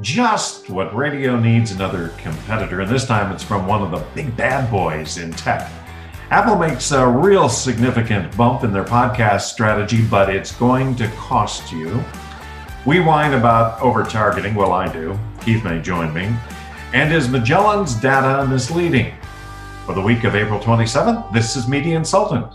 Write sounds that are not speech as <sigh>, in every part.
just what radio needs another competitor, and this time it's from one of the big bad boys in tech. Apple makes a real significant bump in their podcast strategy, but it's going to cost you. We whine about over targeting, well, I do. Keith may join me. And is Magellan's data misleading? For the week of April 27th, this is Media Insultant.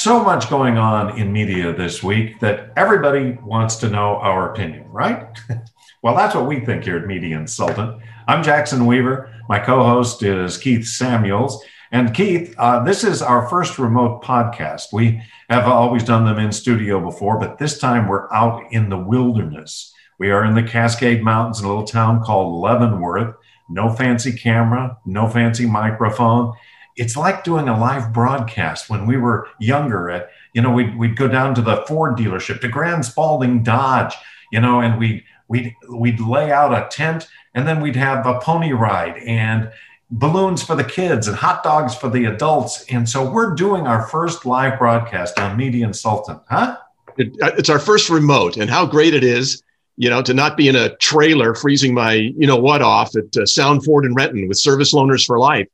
So much going on in media this week that everybody wants to know our opinion, right? <laughs> well, that's what we think here at Media Insultant. I'm Jackson Weaver. My co host is Keith Samuels. And Keith, uh, this is our first remote podcast. We have always done them in studio before, but this time we're out in the wilderness. We are in the Cascade Mountains in a little town called Leavenworth. No fancy camera, no fancy microphone it's like doing a live broadcast when we were younger at you know we'd, we'd go down to the ford dealership to grand spalding dodge you know and we'd we'd we'd lay out a tent and then we'd have a pony ride and balloons for the kids and hot dogs for the adults. And so we're doing our first live broadcast on Media Insultant huh? It, it's our first remote and how great it is you know to not be in a trailer freezing my you know what off at uh, sound ford and renton with service loaners for life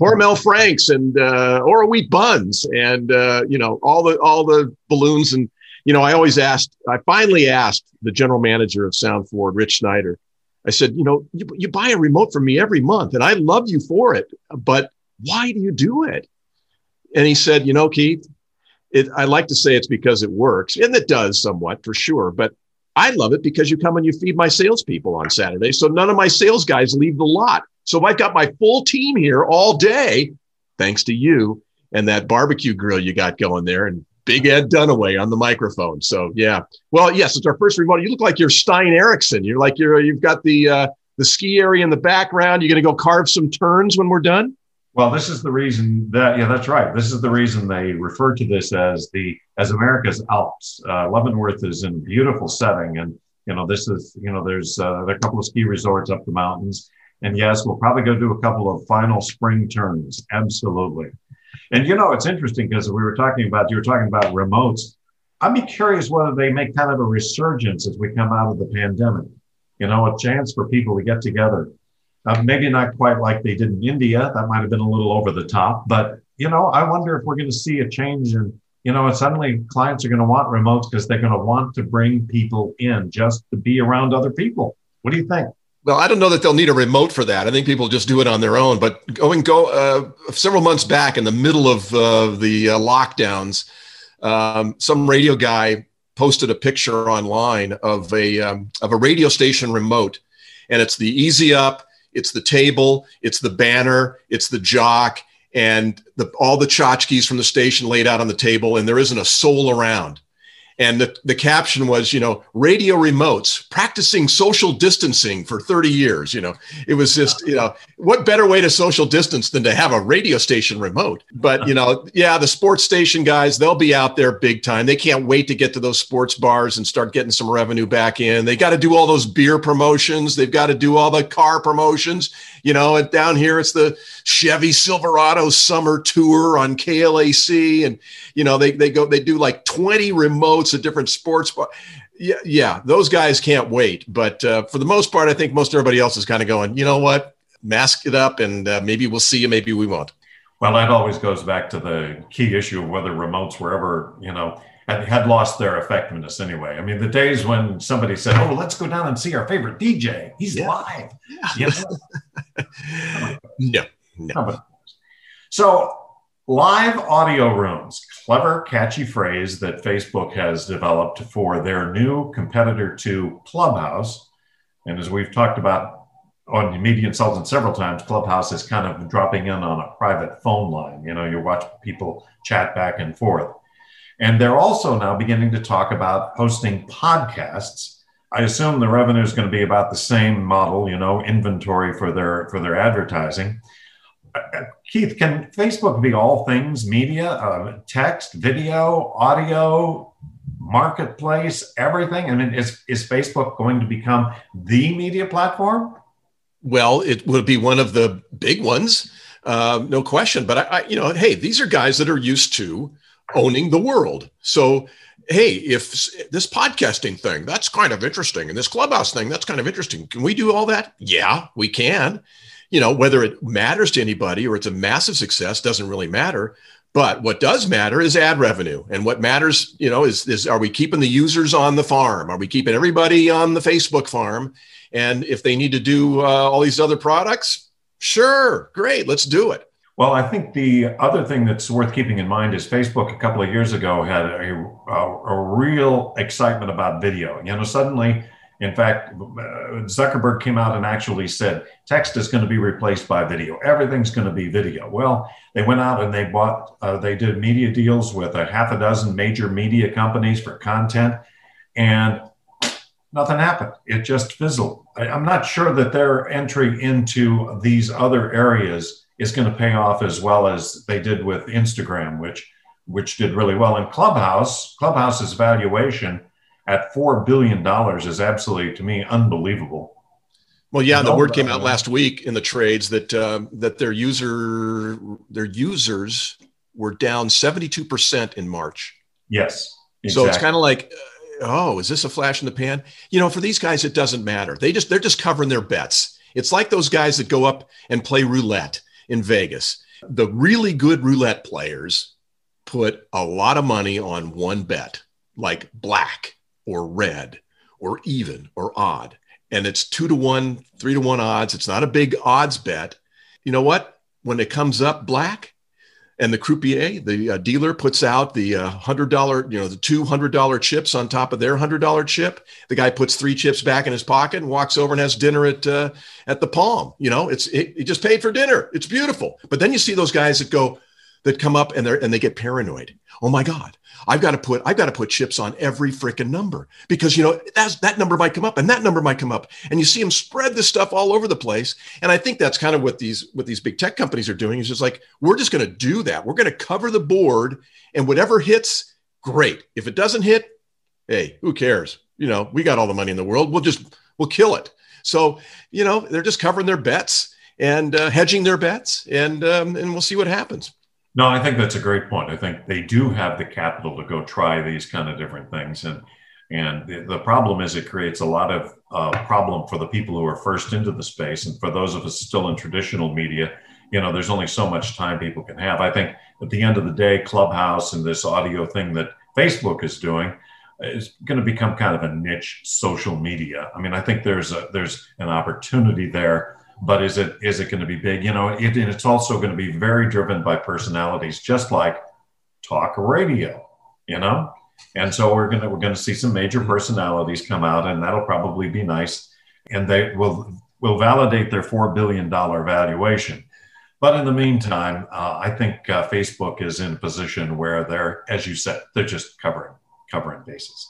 Hormel Franks and uh, Oroweat buns and uh, you know all the all the balloons. And you know I always asked I finally asked the general manager of Sound Ford Rich Schneider. I said you know you, you buy a remote from me every month and I love you for it but why do you do it? And he said you know Keith it, I like to say it's because it works and it does somewhat for sure but I love it because you come and you feed my salespeople on Saturday. So none of my sales guys leave the lot so I've got my full team here all day, thanks to you and that barbecue grill you got going there and Big Ed Dunaway on the microphone. So yeah. Well, yes, it's our first remote. You look like you're Stein Eriksen. You're like you're you've got the uh, the ski area in the background. You're going to go carve some turns when we're done. Well, this is the reason that yeah, that's right. This is the reason they refer to this as the as America's Alps. Uh, Leavenworth is in beautiful setting, and you know this is you know there's uh, there are a couple of ski resorts up the mountains, and yes, we'll probably go do a couple of final spring turns. Absolutely. And you know, it's interesting because we were talking about, you were talking about remotes. I'd be curious whether they make kind of a resurgence as we come out of the pandemic. You know, a chance for people to get together. Uh, maybe not quite like they did in India. That might have been a little over the top. But, you know, I wonder if we're going to see a change in, you know, and suddenly clients are going to want remotes because they're going to want to bring people in just to be around other people. What do you think? Well, I don't know that they'll need a remote for that. I think people just do it on their own. But going go uh, several months back in the middle of uh, the uh, lockdowns, um, some radio guy posted a picture online of a um, of a radio station remote, and it's the easy up, it's the table, it's the banner, it's the jock, and the, all the tchotchkes from the station laid out on the table, and there isn't a soul around and the, the caption was you know radio remotes practicing social distancing for 30 years you know. It was just you know what better way to social distance than to have a radio station remote? But you know yeah the sports station guys they'll be out there big time. They can't wait to get to those sports bars and start getting some revenue back in. They got to do all those beer promotions. They've got to do all the car promotions. You know and down here it's the chevy silverado summer tour on klac and you know they, they go they do like 20 remotes at different sports yeah yeah those guys can't wait but uh, for the most part i think most everybody else is kind of going you know what mask it up and uh, maybe we'll see you maybe we won't well that always goes back to the key issue of whether remotes were ever you know had lost their effectiveness anyway. I mean, the days when somebody said, "Oh, let's go down and see our favorite DJ. He's yeah. live." Yeah. You know? <laughs> no, no. So Live audio rooms, clever, catchy phrase that Facebook has developed for their new competitor to Clubhouse. And as we've talked about on Media Insultant several times, Clubhouse is kind of dropping in on a private phone line. You know, you watch people chat back and forth. And they're also now beginning to talk about hosting podcasts. I assume the revenue is going to be about the same model, you know, inventory for their for their advertising. Keith, can Facebook be all things media, uh, text, video, audio, marketplace, everything? I mean, is, is Facebook going to become the media platform? Well, it would be one of the big ones, uh, no question. But I, I, you know, hey, these are guys that are used to owning the world. So, hey, if this podcasting thing, that's kind of interesting, and this clubhouse thing, that's kind of interesting. Can we do all that? Yeah, we can. You know, whether it matters to anybody or it's a massive success doesn't really matter. But what does matter is ad revenue. And what matters, you know, is, is are we keeping the users on the farm? Are we keeping everybody on the Facebook farm? And if they need to do uh, all these other products, sure, great, let's do it. Well, I think the other thing that's worth keeping in mind is Facebook a couple of years ago had a, a, a real excitement about video. You know, suddenly in fact, uh, Zuckerberg came out and actually said text is going to be replaced by video. Everything's going to be video. Well, they went out and they bought, uh, they did media deals with a half a dozen major media companies for content, and nothing happened. It just fizzled. I, I'm not sure that their entry into these other areas is going to pay off as well as they did with Instagram, which which did really well. In Clubhouse, Clubhouse's valuation at four billion dollars is absolutely to me unbelievable. Well, yeah, the word came out last week in the trades that uh, that their user their users were down seventy two percent in March. Yes, exactly. so it's kind of like, uh, oh, is this a flash in the pan? You know, for these guys, it doesn't matter. They just they're just covering their bets. It's like those guys that go up and play roulette in Vegas. The really good roulette players put a lot of money on one bet, like black or red or even or odd. And it's two to one, three to one odds. It's not a big odds bet. You know what? When it comes up black and the croupier, the uh, dealer puts out the uh, hundred dollar, you know, the two hundred dollar chips on top of their hundred dollar chip. The guy puts three chips back in his pocket and walks over and has dinner at uh, at the Palm. You know, it's it, he just paid for dinner. It's beautiful. But then you see those guys that go that come up and they and they get paranoid. Oh my God, I've got to put I've got to put chips on every freaking number because you know that's that number might come up and that number might come up. And you see them spread this stuff all over the place. And I think that's kind of what these what these big tech companies are doing is just like we're just going to do that. We're going to cover the board and whatever hits great. If it doesn't hit hey who cares? You know we got all the money in the world. We'll just we'll kill it. So you know they're just covering their bets and uh, hedging their bets and um, and we'll see what happens. No, I think that's a great point. I think they do have the capital to go try these kind of different things, and and the, the problem is it creates a lot of uh, problem for the people who are first into the space, and for those of us still in traditional media. You know, there's only so much time people can have. I think at the end of the day, Clubhouse and this audio thing that Facebook is doing is going to become kind of a niche social media. I mean, I think there's a there's an opportunity there but is it is it going to be big? You know, it, it's also going to be very driven by personalities, just like talk radio. You know, and so we're gonna we're gonna see some major personalities come out, and that'll probably be nice, and they will will validate their four billion dollar valuation. But in the meantime, uh, I think uh, Facebook is in a position where they're, as you said, they're just covering covering bases.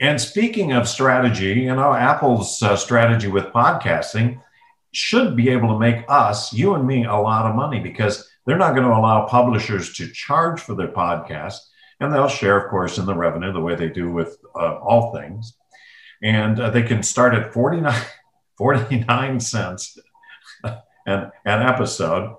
And speaking of strategy, you know, Apple's uh, strategy with podcasting should be able to make us, you and me, a lot of money because they're not going to allow publishers to charge for their podcast. And they'll share, of course, in the revenue the way they do with uh, all things. And uh, they can start at 49, <laughs> 49 cents <laughs> an, an episode.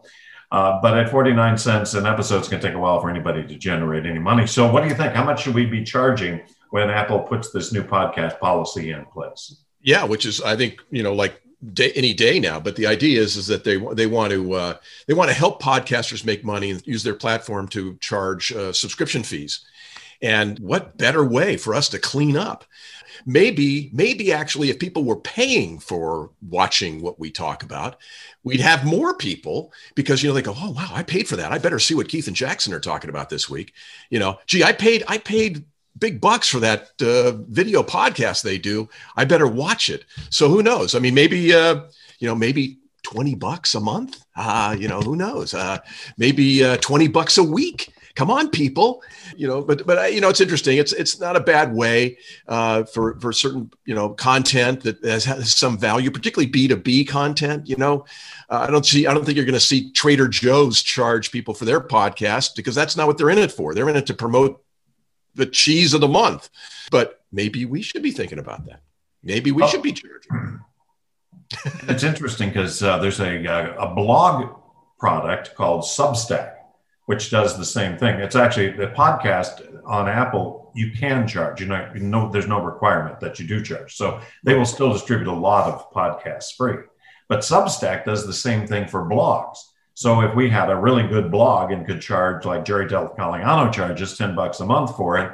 Uh, but at 49 cents an episode, it's going to take a while for anybody to generate any money. So, what do you think? How much should we be charging when Apple puts this new podcast policy in place? Yeah, which is, I think, you know, like day, any day now. But the idea is is that they they want to uh, they want to help podcasters make money and use their platform to charge uh, subscription fees. And what better way for us to clean up? Maybe, maybe actually, if people were paying for watching what we talk about, we'd have more people because you know they go, oh wow, I paid for that. I better see what Keith and Jackson are talking about this week. You know, gee, I paid, I paid big bucks for that uh, video podcast they do. I better watch it. So who knows? I mean, maybe uh, you know, maybe 20 bucks a month. Uh, you know, who knows? Uh, maybe uh, 20 bucks a week. Come on, people. You know, but but you know, it's interesting. It's it's not a bad way uh, for for certain you know content that has, has some value, particularly B two B content. You know, uh, I don't see. I don't think you're going to see Trader Joe's charge people for their podcast because that's not what they're in it for. They're in it to promote the cheese of the month. But maybe we should be thinking about that. Maybe we oh. should be charging. <laughs> it's interesting because uh, there's a, a blog product called Substack, which does the same thing. It's actually the podcast on Apple. You can charge. You know, you know, there's no requirement that you do charge. So they will still distribute a lot of podcasts free. But Substack does the same thing for blogs. So if we had a really good blog and could charge like Jerry Del Colliano charges 10 bucks a month for it,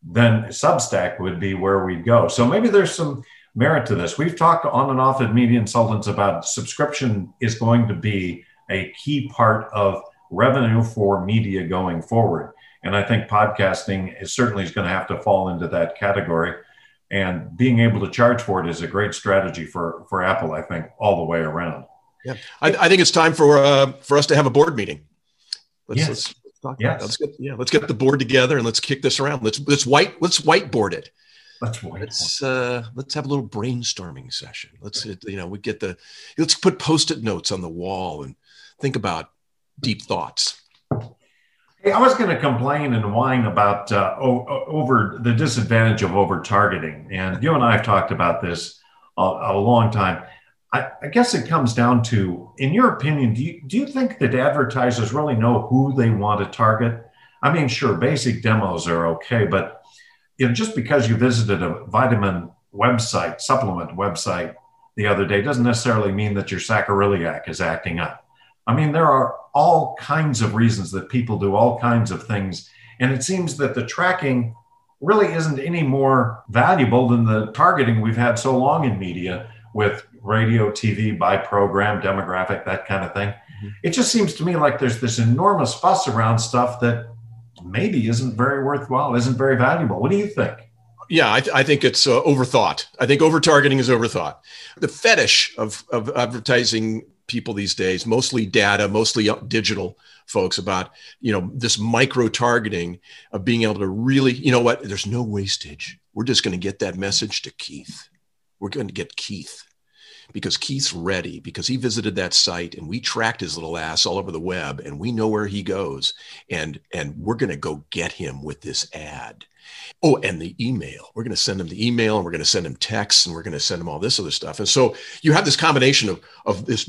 then Substack would be where we'd go. So maybe there's some merit to this. We've talked on and off at Media Insultants about subscription is going to be a key part of revenue for media going forward. And I think podcasting is certainly is going to have to fall into that category. And being able to charge for it is a great strategy for, for Apple, I think, all the way around. Yeah, I, I think it's time for uh, for us to have a board meeting. Let's, yes. let's talk yes. Let's get yeah, let's get the board together and let's kick this around. Let's let's white let's whiteboard it. Let's whiteboard. Let's uh, let's have a little brainstorming session. Let's you know we get the let's put post-it notes on the wall and think about deep thoughts. Hey, I was going to complain and whine about uh, o- over the disadvantage of over targeting, and you and I have talked about this a, a long time. I, I, guess it comes down to, in your opinion, do you do you think that advertisers really know who they want to target? I mean, sure, basic demos are okay, but you know, just because you visited a vitamin website, supplement website the other day, doesn't necessarily mean that your sacroiliac is acting up. I mean, there are all kinds of reasons that people do all kinds of things. And it seems that the tracking really isn't any more valuable than the targeting we've had so long in media with radio, TV, by program, demographic, that kind of thing. Mm-hmm. It just seems to me like there's this enormous fuss around stuff that maybe isn't very worthwhile, isn't very valuable. What do you think? Yeah, I, th- I think it's uh, overthought. I think over targeting is overthought. The fetish of, of advertising people these days, mostly data, mostly digital folks about, you know, this micro targeting of being able to really, you know what, there's no wastage. We're just going to get that message to Keith. We're going to get Keith because Keith's ready because he visited that site and we tracked his little ass all over the web and we know where he goes and and we're going to go get him with this ad. Oh, and the email. We're going to send him the email and we're going to send him texts and we're going to send him all this other stuff. And so you have this combination of of this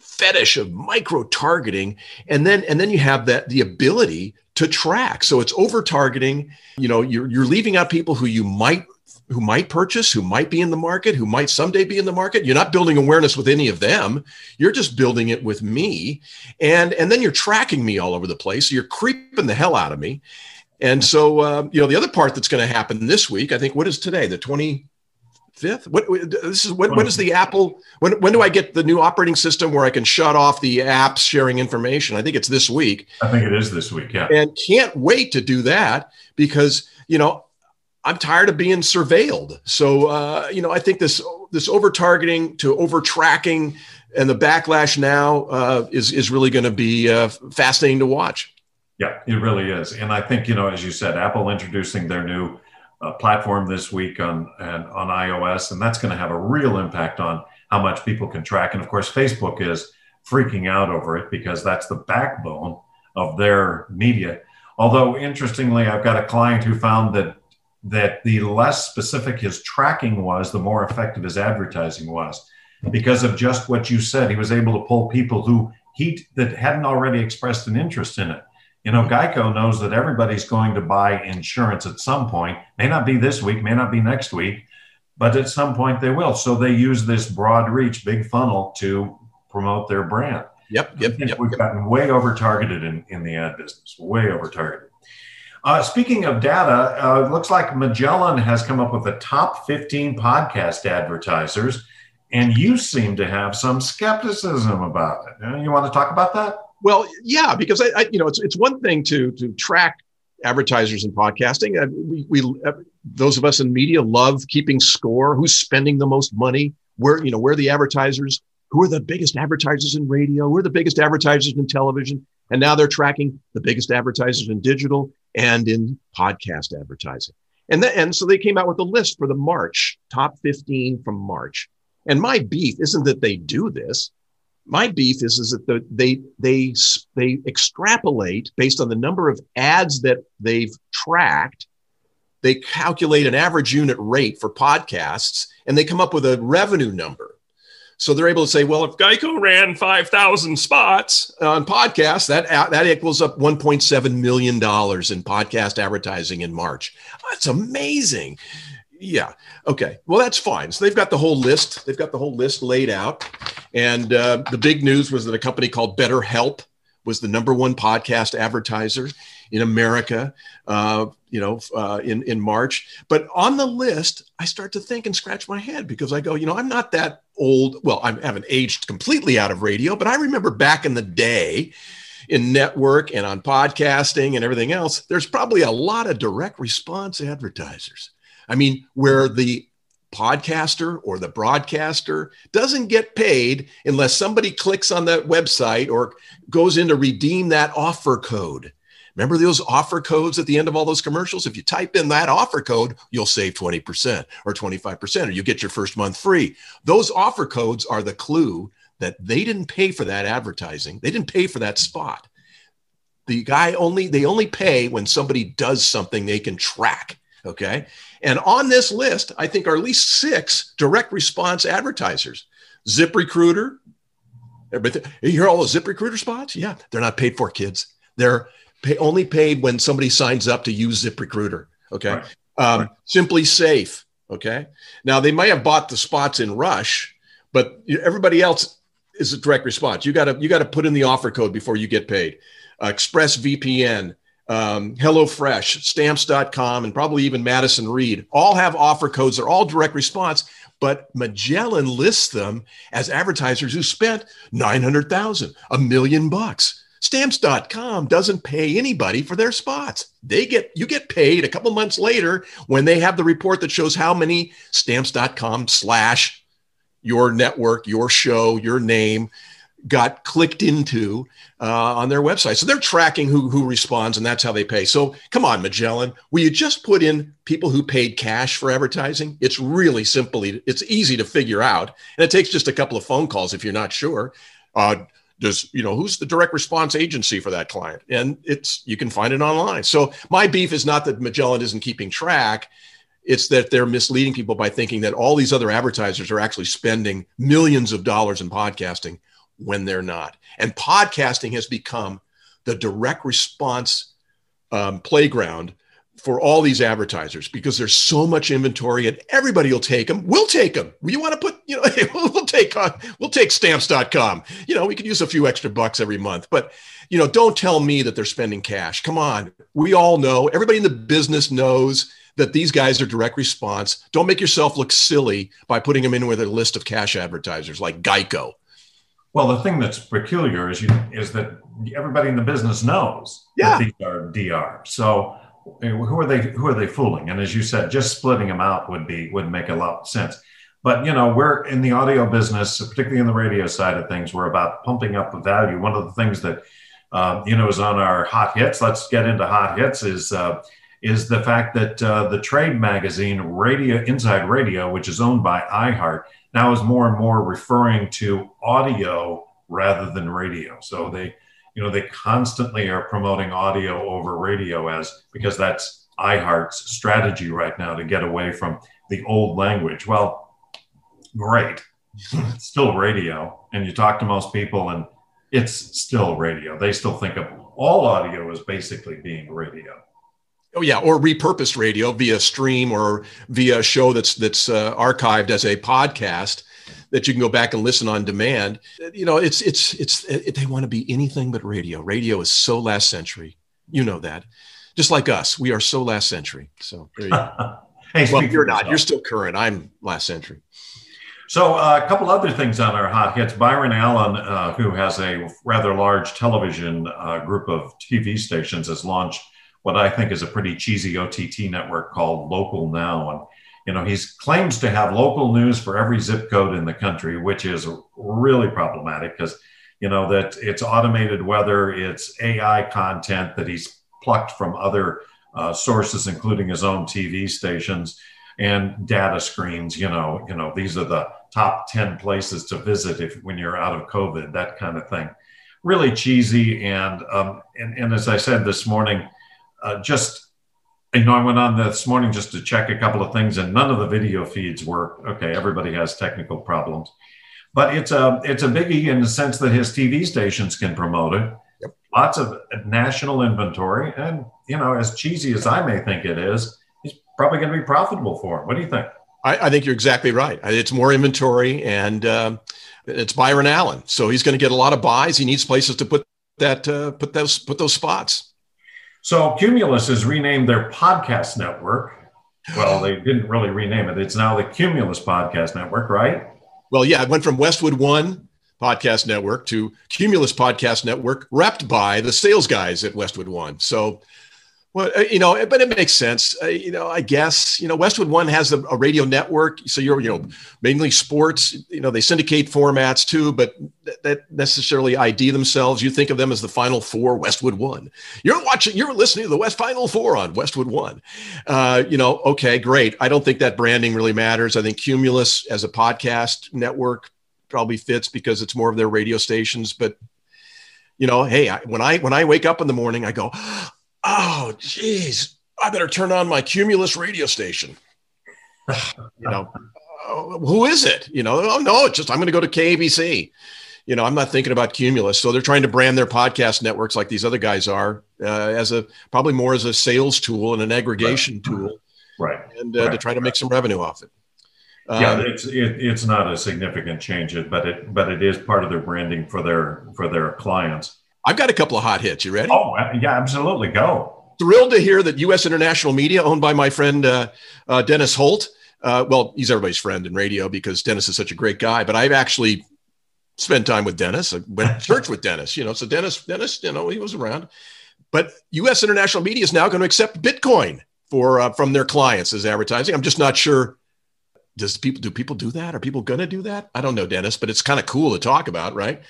fetish of micro targeting and then and then you have that the ability to track so it's over targeting you know you're, you're leaving out people who you might who might purchase who might be in the market who might someday be in the market you're not building awareness with any of them you're just building it with me and and then you're tracking me all over the place so you're creeping the hell out of me and so uh, you know the other part that's going to happen this week i think what is today the 25th? What this is? When, when is the Apple? When when do I get the new operating system where I can shut off the apps sharing information? I think it's this week. I think it is this week. Yeah, and can't wait to do that because you know I'm tired of being surveilled. So uh, you know I think this this over targeting to over tracking and the backlash now uh, is is really going to be uh, fascinating to watch. Yeah, it really is, and I think you know as you said, Apple introducing their new uh, platform this week on and on iOS, and that's going to have a real impact on how much people can track. And of course, Facebook is freaking out over it because that's the backbone of their media. Although interestingly, I've got a client who found that that the less specific his tracking was, the more effective his advertising was, because of just what you said. He was able to pull people who he that hadn't already expressed an interest in it. You know, Geico knows that everybody's going to buy insurance at some point. May not be this week, may not be next week, but at some point they will. So they use this broad reach, big funnel to promote their brand. Yep, yep, yep. We've yep. gotten way over targeted in, in the ad business, way over targeted. Uh, speaking of data, uh, it looks like Magellan has come up with the top 15 podcast advertisers, and you seem to have some skepticism about it. Uh, you want to talk about that? Well, yeah, because I, I, you know, it's it's one thing to to track advertisers in podcasting. Uh, we, we uh, those of us in media love keeping score. Who's spending the most money? Where you know where the advertisers? Who are the biggest advertisers in radio? Who are the biggest advertisers in television? And now they're tracking the biggest advertisers in digital and in podcast advertising. And then, and so they came out with a list for the March top 15 from March. And my beef isn't that they do this my beef is is that the, they they they extrapolate based on the number of ads that they've tracked they calculate an average unit rate for podcasts and they come up with a revenue number So they're able to say, well, if Geico ran 5,000 spots on podcasts, that, that equals up $1.7 million in podcast advertising in March. That's amazing. Yeah. Okay. Well, that's fine. So they've got the whole list. They've got the whole list laid out. And uh, the big news was that a company called BetterHelp was the number one podcast advertiser in America, uh, you know, uh, in in March. But on the list, I start to think and scratch my head because I go, you know, I'm not that old. Well, I haven't aged completely out of radio, but I remember back in the day in network and on podcasting and everything else, there's probably a lot of direct response advertisers. I mean, where the podcaster or the broadcaster doesn't get paid unless somebody clicks on that website or goes in to redeem that offer code. Remember those offer codes at the end of all those commercials? If you type in that offer code, you'll save 20% or 25%, or you get your first month free. Those offer codes are the clue that they didn't pay for that advertising. They didn't pay for that spot. The guy only, they only pay when somebody does something they can track. Okay. And on this list, I think are at least six direct response advertisers. ZipRecruiter. You hear all the ZipRecruiter spots? Yeah, they're not paid for, kids. They're pay, only paid when somebody signs up to use ZipRecruiter. Okay. Right. Um, right. SimpliSafe. Okay. Now they might have bought the spots in Rush, but everybody else is a direct response. You got to you got to put in the offer code before you get paid. Uh, ExpressVPN, um, HelloFresh, Stamps.com, and probably even Madison Reed all have offer codes. They're all direct response, but Magellan lists them as advertisers who spent 900,000, a million bucks. Stamps.com doesn't pay anybody for their spots. They get you get paid a couple months later when they have the report that shows how many stamps.com slash your network, your show, your name got clicked into uh, on their website. So they're tracking who who responds, and that's how they pay. So come on, Magellan, will you just put in people who paid cash for advertising? It's really simply it's easy to figure out, and it takes just a couple of phone calls if you're not sure. Uh, does you know who's the direct response agency for that client? And it's you can find it online. So my beef is not that magellan isn't keeping track. It's that they're misleading people by thinking that all these other advertisers are actually spending millions of dollars in podcasting when they're not. And podcasting has become the direct response um, playground for all these advertisers because there's so much inventory and everybody will take them. We'll take them. You want to put, you know, <laughs> we'll take on, we'll take stamps.com. You know, we could use a few extra bucks every month, but you know, don't tell me that they're spending cash. Come on. We all know, everybody in the business knows that these guys are direct response. Don't make yourself look silly by putting them in with a list of cash advertisers like Geico. Well, the thing that's peculiar is you is that everybody in the business knows yeah. that these are DR. So who are they who are they fooling? And as you said just splitting them out would be would make a lot of sense. But you know we're in the audio business particularly in the radio side of things we're about pumping up the value. One of the things that uh, you know is on our hot hits let's get into hot hits is uh, is the fact that uh, the trade magazine radio inside radio which is owned by iheart now is more and more referring to audio rather than radio. So they you know, they constantly are promoting audio over radio as because that's iHeart's strategy right now to get away from the old language. Well, great. it's still radio. And you talk to most people and it's still radio. They still think of all audio as basically being radio. Oh yeah, or repurposed radio via stream or via a show that's that's uh, archived as a podcast that you can go back and listen on demand. You know, it's it's it's it, they want to be anything but radio. Radio is so last century. You know that. Just like us, we are so last century. So there you go. <laughs> hey, well, you're not. You're still current. I'm last century. So uh, a couple other things on our hot hits. Byron Allen, uh, who has a rather large television uh, group of TV stations, has launched what I think is a pretty cheesy OTT network called Local Now, and you know, he claims to have local news for every zip code in the country, which is really problematic because, you know, that it's automated weather, it's AI content that he's plucked from other uh, sources, including his own TV stations and data screens. You know, you know, these are the top 10 places to visit if when you're out of COVID, that kind of thing. Really cheesy. And, um, and, and as I said this morning, uh, just you know, I went on this morning just to check a couple of things, and none of the video feeds work. Okay, everybody has technical problems. but it's a it's a biggie in the sense that his TV stations can promote it. Yep. Lots of national inventory, and you know, as cheesy as I may think it is, he's probably going to be profitable for him. What do you think? I, I think you're exactly right. It's more inventory, and um, it's Byron Allen, so he's going to get a lot of buys. He needs places to put that uh, put those put those spots. So Cumulus has renamed their podcast network. Well, they didn't really rename it. It's now the Cumulus Podcast Network, right? Well, yeah, it went from Westwood One Podcast Network to Cumulus Podcast Network, repped by the sales guys at Westwood One. So well, uh, you know, but it makes sense. Uh, you know, I guess you know Westwood One has a, a, radio network, so you're you know mainly sports. You know, they syndicate formats too, but th- that necessarily ID themselves. You think of them as the Final Four, Westwood One. You're watching, you're listening to the West Final Four on Westwood One. Uh, you know, okay, great. I don't think that branding really matters. I think Cumulus as a podcast network probably fits because it's more of their radio stations, but you know, hey, I, when I when I wake up in the morning, I go oh, geez, I better turn on my Cumulus radio station. you know, uh, who is it? You know, oh no, it's just I'm going to go to KABC. You know, I'm not thinking about Cumulus. So they're trying to brand their podcast networks like these other guys are uh, as a probably more as a sales tool and an aggregation right. tool, right? And uh, right. to try to make some revenue off it. Yeah, it's it, it's not a significant change, but it but it is part of their branding for their for their clients. I've got a couple of hot hits. You ready? Oh, yeah, absolutely. Go. Thrilled to hear that U.S. International Media, owned by my friend uh, uh, Dennis Holt. Uh, well, he's everybody's friend in radio because Dennis is such a great guy. But I've actually spent time with Dennis. I went to church with Dennis. You know, so Dennis, Dennis, you know, he was around. But U.S. International Media is now going to accept Bitcoin for uh, from their clients as advertising. I'm just not sure. Does people do people do that? Are people going to do that? I don't know, Dennis, but it's kind of cool to talk about, right?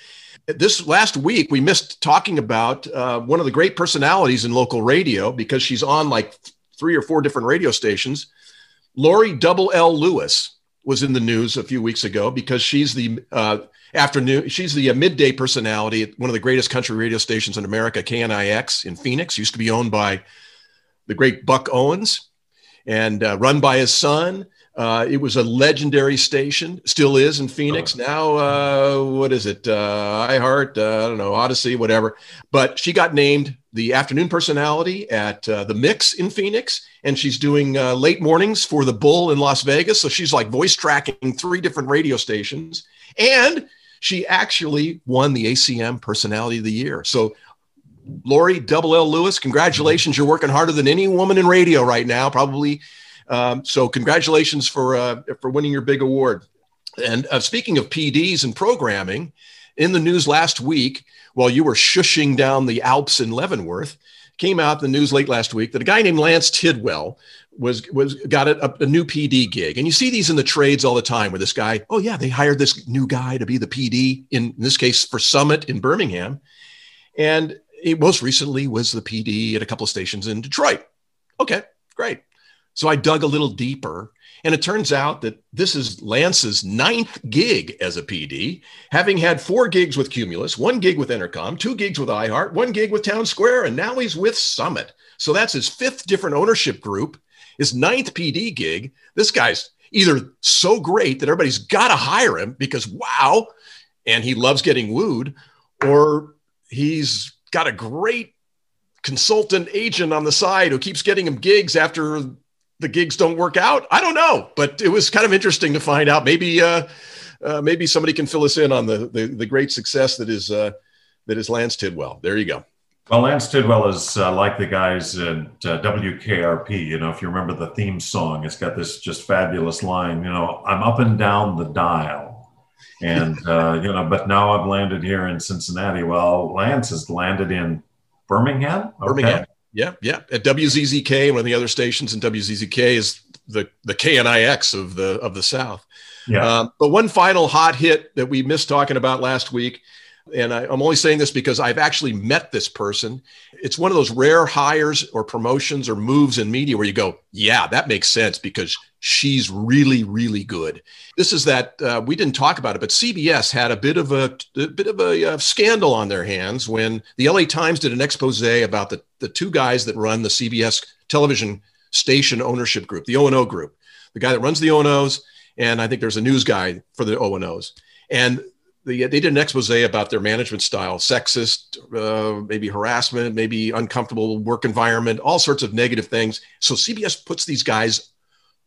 This last week we missed talking about uh, one of the great personalities in local radio because she's on like three or four different radio stations. Lori Double L Lewis was in the news a few weeks ago because she's the uh, afternoon, she's the uh, midday personality at one of the greatest country radio stations in America, KNIX in Phoenix. Used to be owned by the great Buck Owens and uh, run by his son. Uh, it was a legendary station, still is in Phoenix. Now, uh, what is it? Uh, iHeart, uh, I don't know, Odyssey, whatever. But she got named the afternoon personality at uh, the Mix in Phoenix, and she's doing uh, late mornings for the Bull in Las Vegas. So she's like voice tracking three different radio stations. And she actually won the ACM Personality of the Year. So Lori Double L Lewis, congratulations. You're working harder than any woman in radio right now, probably um, so congratulations for uh, for winning your big award. And uh, speaking of PDs and programming, in the news last week, while you were shushing down the Alps in Leavenworth, came out the news late last week that a guy named Lance Tidwell was was got a, a, new PD gig. And you see these in the trades all the time where this guy, oh yeah, they hired this new guy to be the PD in, in this case for Summit in Birmingham. And he most recently was the PD at a couple of stations in Detroit. Okay, great. So I dug a little deeper, and it turns out that this is Lance's ninth gig as a PD, having had four gigs with Cumulus, one gig with Entercom, two gigs with iHeart, one gig with Townsquare, and now he's with Summit. So that's his fifth different ownership group, his ninth PD gig. This guy's either so great that everybody's got to hire him because wow, and he loves getting wooed, or he's got a great consultant agent on the side who keeps getting him gigs after the gigs don't work out. I don't know, but it was kind of interesting to find out. Maybe uh, uh, maybe somebody can fill us in on the the, the great success that is uh, that is Lance Tidwell. There you go. Well, Lance Tidwell is uh, like the guys at uh, WKRP. You know, if you remember the theme song, it's got this just fabulous line. You know, I'm up and down the dial, and <laughs> uh, you know, but now I've landed here in Cincinnati. Well, Lance has landed in Birmingham. Okay. Birmingham. Yeah, yeah. At WZZK, one of the other stations in WZZK is the the KNIX of the of the South. Yeah. Um, but one final hot hit that we missed talking about last week and I, am only saying this because I've actually met this person. It's one of those rare hires or promotions or moves in media where you go, yeah, that makes sense because she's really, really good. This is that uh, we didn't talk about it, but CBS had a bit of a, a bit of a, uh, scandal on their hands when the LA Times did an expose about the, the two guys that run the CBS television station ownership group, the O and O group, the guy that runs the O and I think there's a news guy for the O and O's And the, they did an expose about their management style, sexist, uh, maybe harassment, maybe uncomfortable work environment, all sorts of negative things. So CBS puts these guys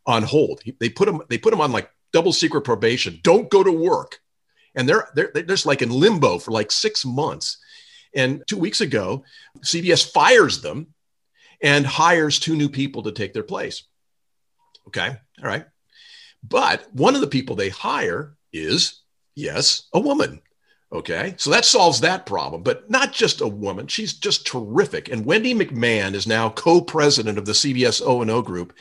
on hold. They put them, they put them on like double secret probation. Don't go to work. And they're, they're, they're just like in limbo for like six months. And two weeks ago, CBS fires them and hires two new people to take their place. Okay. All right. But one of the people they hire is, yes, a woman. Okay. So that solves that problem, but not just a woman. She's just terrific. And Wendy McMahon is now co president of the CBS O&O group.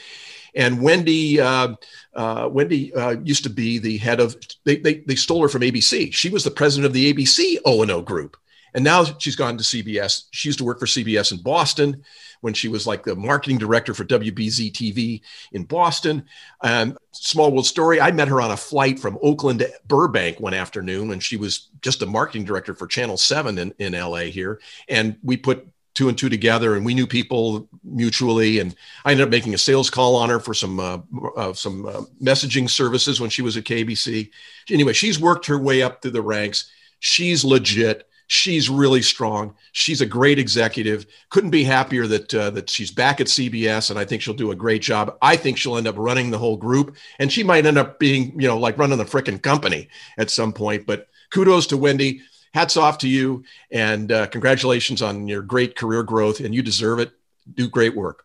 And Wendy, uh, uh, Wendy uh, used to be the head of, they, they, they stole her from ABC. She was the president of the ABC O&O group. And now she's gone to CBS. She used to work for CBS in Boston when she was like the marketing director for WBZ TV in Boston. Um, small world story I met her on a flight from Oakland to Burbank one afternoon when she was just a marketing director for Channel 7 in, in LA here. And we put two and two together and we knew people mutually and i ended up making a sales call on her for some uh, uh, some uh, messaging services when she was at kbc anyway she's worked her way up through the ranks she's legit She's really strong. She's a great executive. Couldn't be happier that uh, that she's back at CBS, and I think she'll do a great job. I think she'll end up running the whole group, and she might end up being, you know, like running the freaking company at some point. But kudos to Wendy. Hats off to you, and uh, congratulations on your great career growth. And you deserve it. Do great work.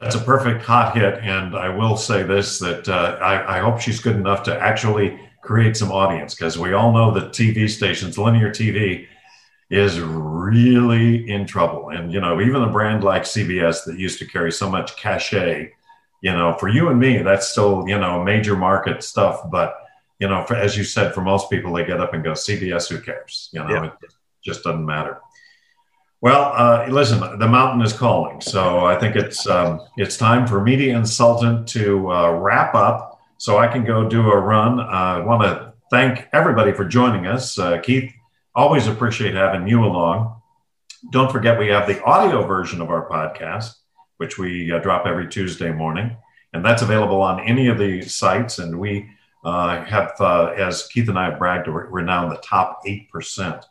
That's a perfect hot hit, and I will say this: that uh, I, I hope she's good enough to actually create some audience because we all know that TV stations, linear TV, is really in trouble. And, you know, even a brand like CBS that used to carry so much cachet, you know, for you and me, that's still, you know, major market stuff. But, you know, for, as you said, for most people, they get up and go, CBS, who cares? You know, yeah. it just doesn't matter. Well, uh, listen, the mountain is calling, so I think it's um, it's time for Media Insultant to uh, wrap up, so I can go do a run. Uh, I want to thank everybody for joining us. Uh, Keith, Always appreciate having you along. Don't forget, we have the audio version of our podcast, which we uh, drop every Tuesday morning, and that's available on any of the sites. And we uh, have, uh, as Keith and I have bragged, we're now in the top 8%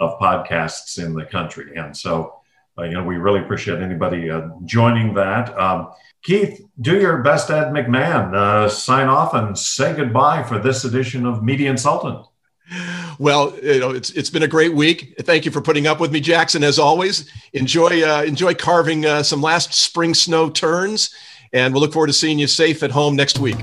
of podcasts in the country. And so, uh, you know, we really appreciate anybody uh, joining that. Um, Keith, do your best, Ed McMahon. Uh, sign off and say goodbye for this edition of Media Insultant. Well, you know, it's it's been a great week. Thank you for putting up with me, Jackson. As always, enjoy uh, enjoy carving uh, some last spring snow turns, and we'll look forward to seeing you safe at home next week.